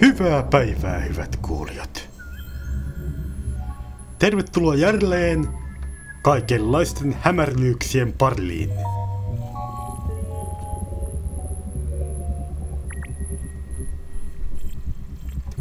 Hyvää päivää, hyvät kuulijat. Tervetuloa jälleen kaikenlaisten hämärlyyksien parliin.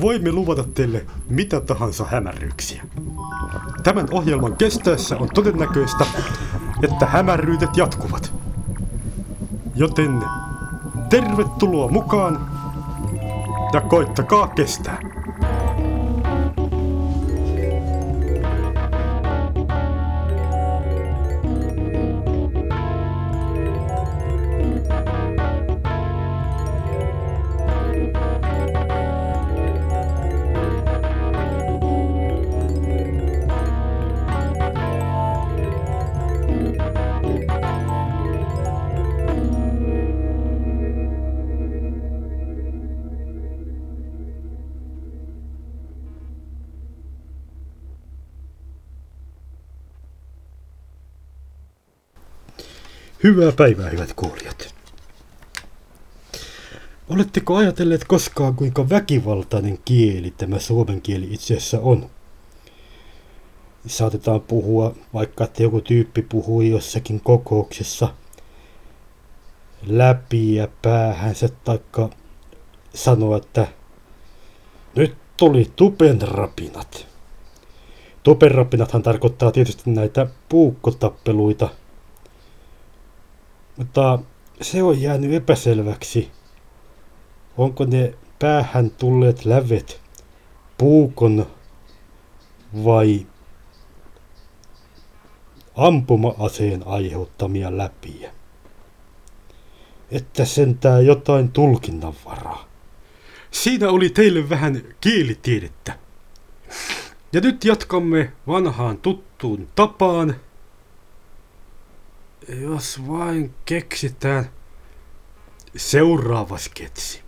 Voimme luvata teille mitä tahansa hämärryksiä. Tämän ohjelman kestäessä on todennäköistä, että hämärryytet jatkuvat. Joten tervetuloa mukaan ja koittakaa kestää. Hyvää päivää, hyvät kuulijat. Oletteko ajatelleet koskaan, kuinka väkivaltainen kieli tämä suomen kieli itse asiassa on? Saatetaan puhua, vaikka että joku tyyppi puhui jossakin kokouksessa läpi ja päähänsä, taikka sanoa, että nyt tuli tupenrapinat. Tupenrapinathan tarkoittaa tietysti näitä puukkotappeluita – mutta se on jäänyt epäselväksi. Onko ne päähän tulleet lävet puukon vai ampuma-aseen aiheuttamia läpiä. Että sentää jotain tulkinnanvaraa. Siinä oli teille vähän kielitiedettä. Ja nyt jatkamme vanhaan tuttuun tapaan – jos vain keksitään seuraava sketsi.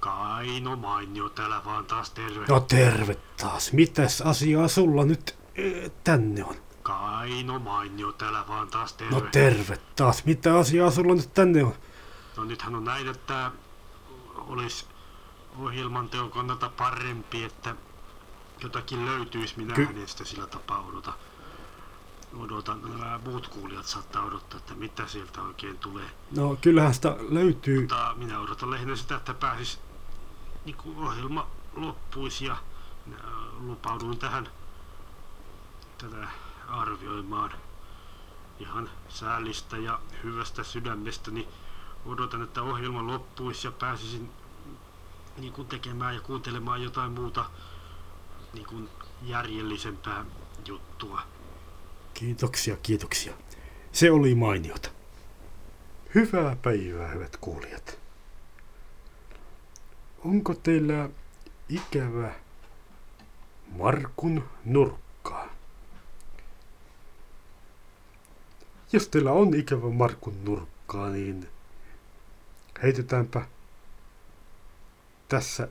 Kaino mainio täällä vaan taas terve. No terve taas. Mitäs asiaa sulla nyt e, tänne on? Kaino mainio täällä vaan taas terve. No terve taas. Mitä asiaa sulla nyt tänne on? No nythän on näin, että olisi ohjelman teon kannalta parempi, että jotakin löytyisi. Minä Ky- sitä sillä tapaa odotan, nämä muut kuulijat saattaa odottaa, että mitä sieltä oikein tulee. No kyllähän sitä löytyy. Mutta minä odotan lähinnä sitä, että pääsis niin ohjelma loppuisi ja lupauduin tähän tätä arvioimaan ihan säällistä ja hyvästä sydämestä, niin odotan, että ohjelma loppuisi ja pääsisin niin kuin tekemään ja kuuntelemaan jotain muuta niin kuin järjellisempää juttua. Kiitoksia, kiitoksia. Se oli mainiota. Hyvää päivää, hyvät kuulijat. Onko teillä ikävä Markun nurkkaa? Jos teillä on ikävä Markun nurkkaa, niin heitetäänpä tässä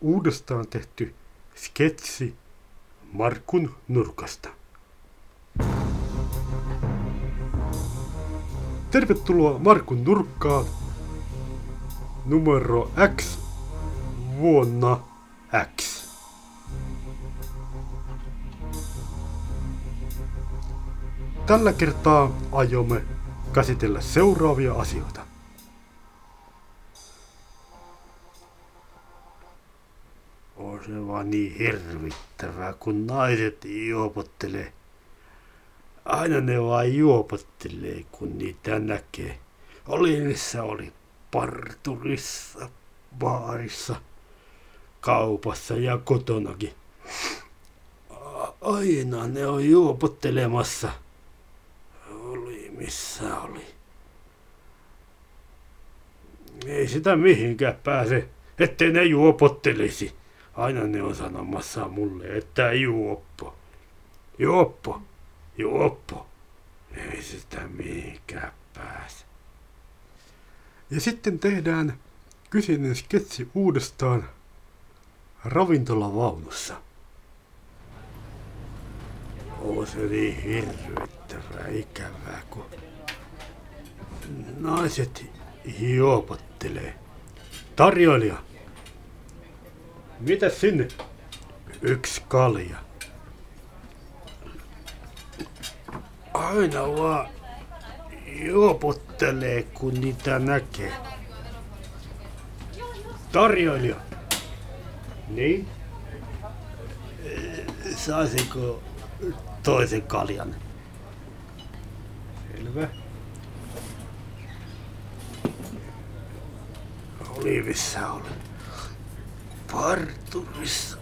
uudestaan tehty sketsi Markun nurkasta. Tervetuloa Markun nurkkaan numero X vuonna X. Tällä kertaa aiomme käsitellä seuraavia asioita. On se vaan niin hirvittävää, kun naiset juopottelee Aina ne vaan juopottelee, kun niitä näkee. Oli missä oli parturissa, baarissa, kaupassa ja kotonakin. Aina ne on juopottelemassa. Oli missä oli. Ei sitä mihinkään pääse, ettei ne juopottelisi. Aina ne on sanomassa mulle, että juoppo. Juoppo. Juoppo. Ei sitä mihinkään pääse. Ja sitten tehdään kyseinen sketsi uudestaan ravintolavaunussa. On se niin hirvittävää ikävää, kun naiset juopottelee. Tarjoilija, Mitä sinne? Yksi kalja. Aina vaan juopottelee, kun niitä näkee. Tarjoilija. Niin? Saisinko toisen kaljan? Selvä. Olivissa on. Parturissa.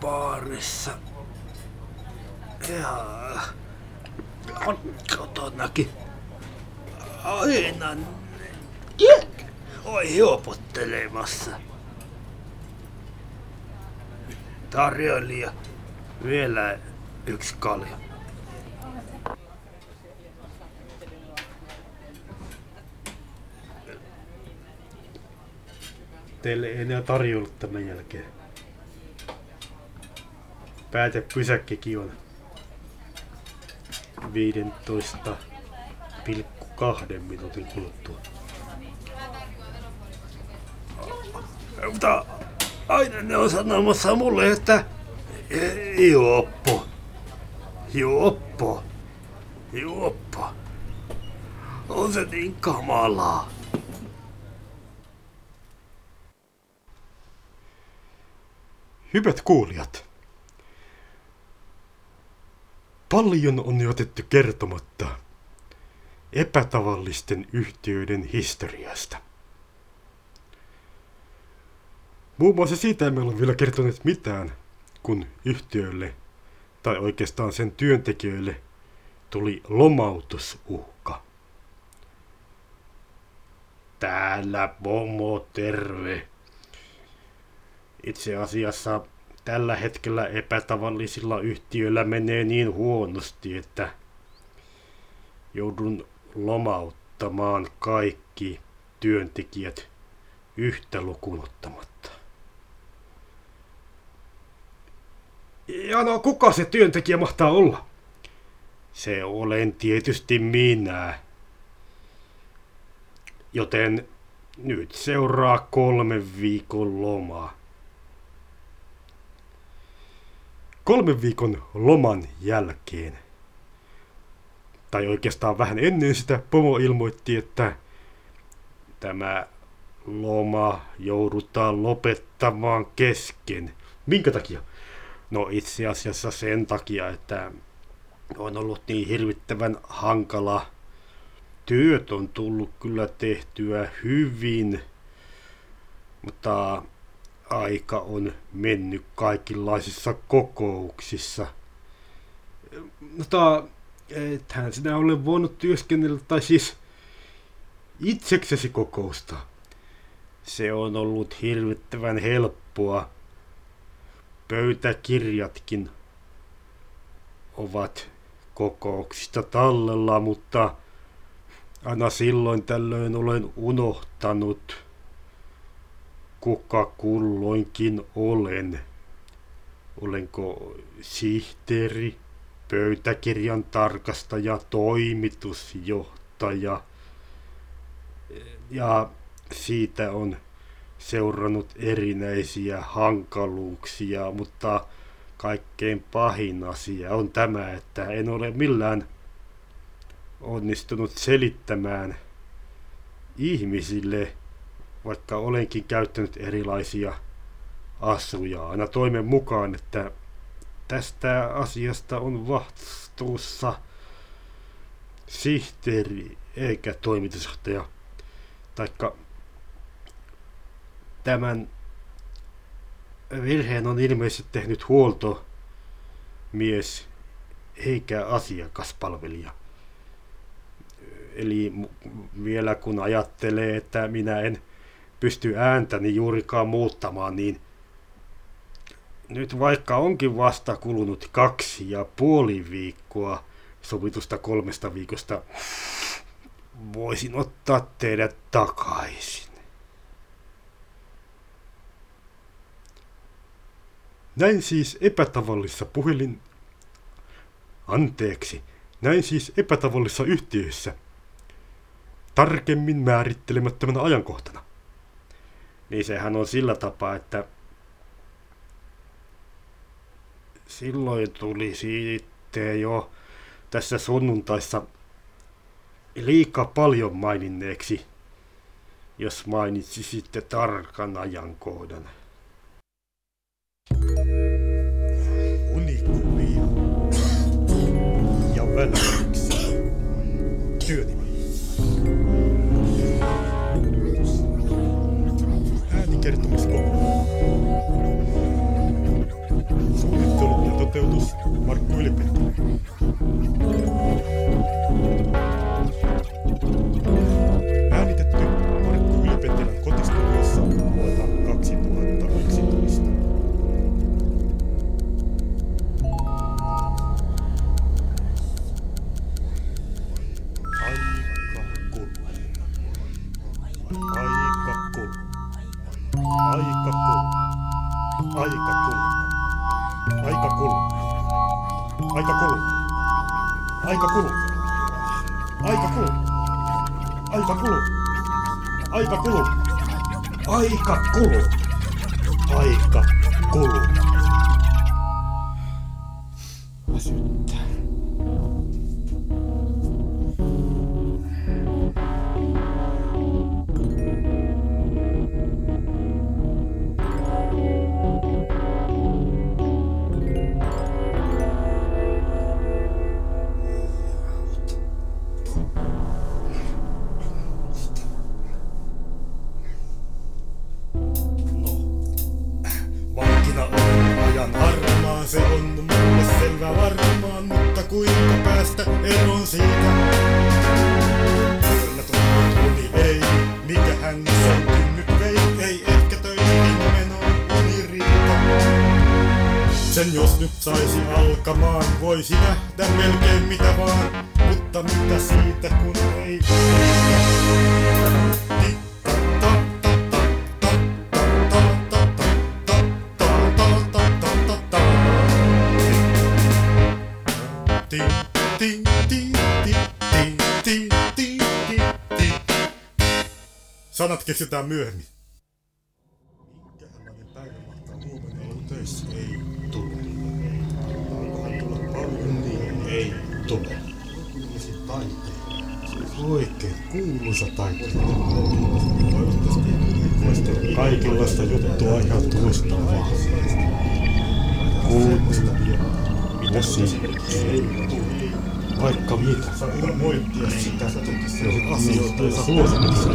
Baarissa. Ja on kotonakin. Aina Oi juopottelemassa. Tarjoilija. Vielä yksi kalja. Teille ei enää tarjolla tämän jälkeen. Päätepysäkkikin on 15,2 minuutin kuluttua. Mutta aina ne on sanomassa mulle, että "Ei, juoppo, juoppo, juoppo. On se niin kamalaa. Hyvät kuulijat, paljon on jätetty kertomatta epätavallisten yhtiöiden historiasta. Muun muassa siitä emme ole vielä kertoneet mitään, kun yhtiölle, tai oikeastaan sen työntekijöille, tuli lomautusuhka. Täällä Momo, terve. Itse asiassa tällä hetkellä epätavallisilla yhtiöillä menee niin huonosti, että joudun lomauttamaan kaikki työntekijät yhtä lukuun ottamatta. Ja no, kuka se työntekijä mahtaa olla? Se olen tietysti minä. Joten nyt seuraa kolme viikon lomaa. Kolmen viikon loman jälkeen, tai oikeastaan vähän ennen sitä, Pomo ilmoitti, että tämä loma joudutaan lopettamaan kesken. Minkä takia? No itse asiassa sen takia, että on ollut niin hirvittävän hankala. Työt on tullut kyllä tehtyä hyvin, mutta aika on mennyt kaikenlaisissa kokouksissa. Mutta ethän sinä ole voinut työskennellä, tai siis itseksesi kokousta. Se on ollut hirvittävän helppoa. Pöytäkirjatkin ovat kokouksista tallella, mutta aina silloin tällöin olen unohtanut, kuka kulloinkin olen. Olenko sihteeri, pöytäkirjan tarkastaja, toimitusjohtaja. Ja siitä on seurannut erinäisiä hankaluuksia, mutta kaikkein pahin asia on tämä, että en ole millään onnistunut selittämään ihmisille, vaikka olenkin käyttänyt erilaisia asuja aina toimen mukaan, että tästä asiasta on vastuussa sihteeri eikä toimitusjohtaja. Taikka tämän virheen on ilmeisesti tehnyt huoltomies eikä asiakaspalvelija. Eli vielä kun ajattelee, että minä en pysty ääntäni juurikaan muuttamaan, niin nyt vaikka onkin vasta kulunut kaksi ja puoli viikkoa sovitusta kolmesta viikosta, voisin ottaa teidät takaisin. Näin siis epätavallisessa puhelin... Anteeksi, näin siis epätavallisessa yhtiöissä. Tarkemmin määrittelemättömänä ajankohtana. Niin sehän on sillä tapaa, että silloin tuli sitten jo tässä sunnuntaissa liika paljon maininneeksi, jos mainitsisitte tarkan ajankohdan. Unikuvia ja välityksiä. あいかこあいかこあいかこあいかこあいかこあいかこあいかこあいかこあいかこあいかこあいかこあいかこあい Sen jos nyt saisi alkamaan, voisi nähdä melkein mitä vaan, mutta mitä siitä kun ei Sanat keksitään myöhemmin. pois ei tule. Alkohan tulla paljon niin ei tule. Olisi taiteilija. Se olisi oikein kuuluisa taiteilija. Toivottavasti voisi tehdä kaikenlaista juttua ja Mitä ei tule. Vaikka mitä. Saa moittia sitä, jos niin, asioita niin, ja suosituksia.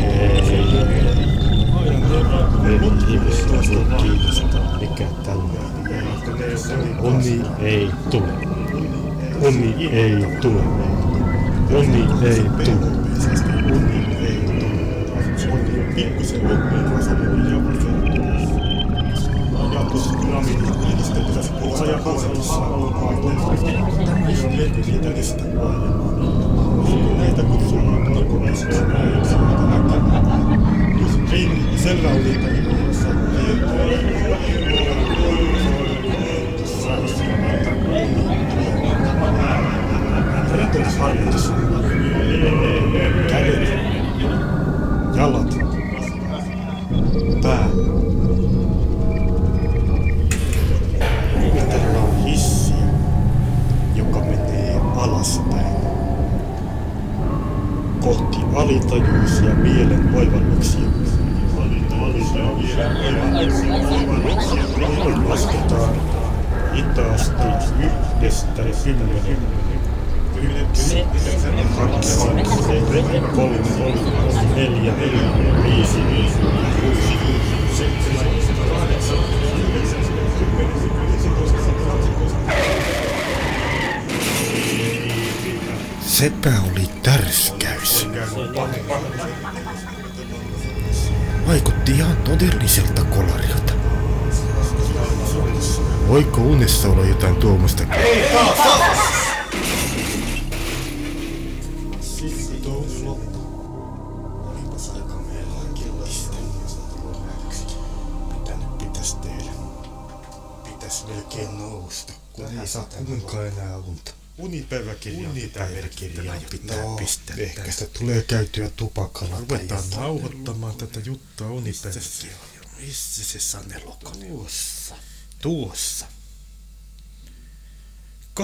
Ei. Ei. Ei. Ei ihmisiä voi kiinnostaa, mikä tällainen Onni ei tule. Onni ei tule. Onni ei tule. Onni ei tule. Onni pikkusen oppii vasemmin ja ajatus gramin yhdistettävässä ajankansallisessa on lehti siitä estä. Näitä kutsutaan tarkoituksena näin 銀セルラを入れてあげましたっていう。Hitaasti yhdestä kymmenen. Yksi, Sepä oli tärskäys. Vaikutti ihan todelliselta kolarilta. Voiko unessa olla jotain tuommoista? Pitäis tehdä? Pitäis melkein nousta, kun ei saa kuinka enää unta. Unipäiväkirjaan pitää merkitellä. pitää no, pistää ehkä tästä. sitä tulee käytyä tupakalla. Ruvetaan nauhoittamaan tätä juttua unipäiväkirjaa. Missä se sanelokone? Tuossa. Tuossa. 25.3.1998.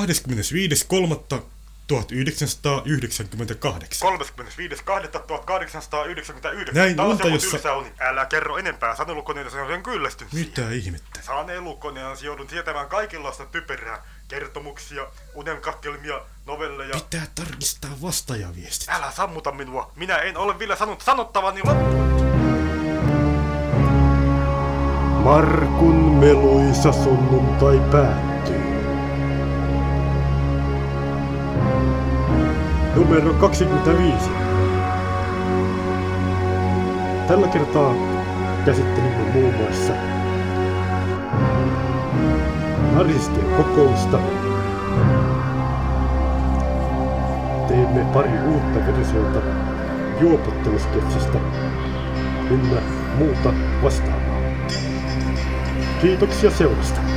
35.2.1899. Näin unta, jossa- uni. Älä kerro enempää, sanelukoneita se on kyllästynyt siihen. Mitä ihmettä? Sanelukoneella joudun tietämään kaikenlaista typerää. Kertomuksia, unenkatkelmia, novelleja. Pitää tarkistaa vastaajaviestit. Älä sammuta minua. Minä en ole vielä sanonut sanottavani loppuun. Markun meluisa sunnuntai päättyy. Numero 25. Tällä kertaa käsittelimme muun muassa narsistien kokousta. Teemme pari uutta versiota juopottelusketsistä ynnä muuta vastaavaa. 提督しやせよでした。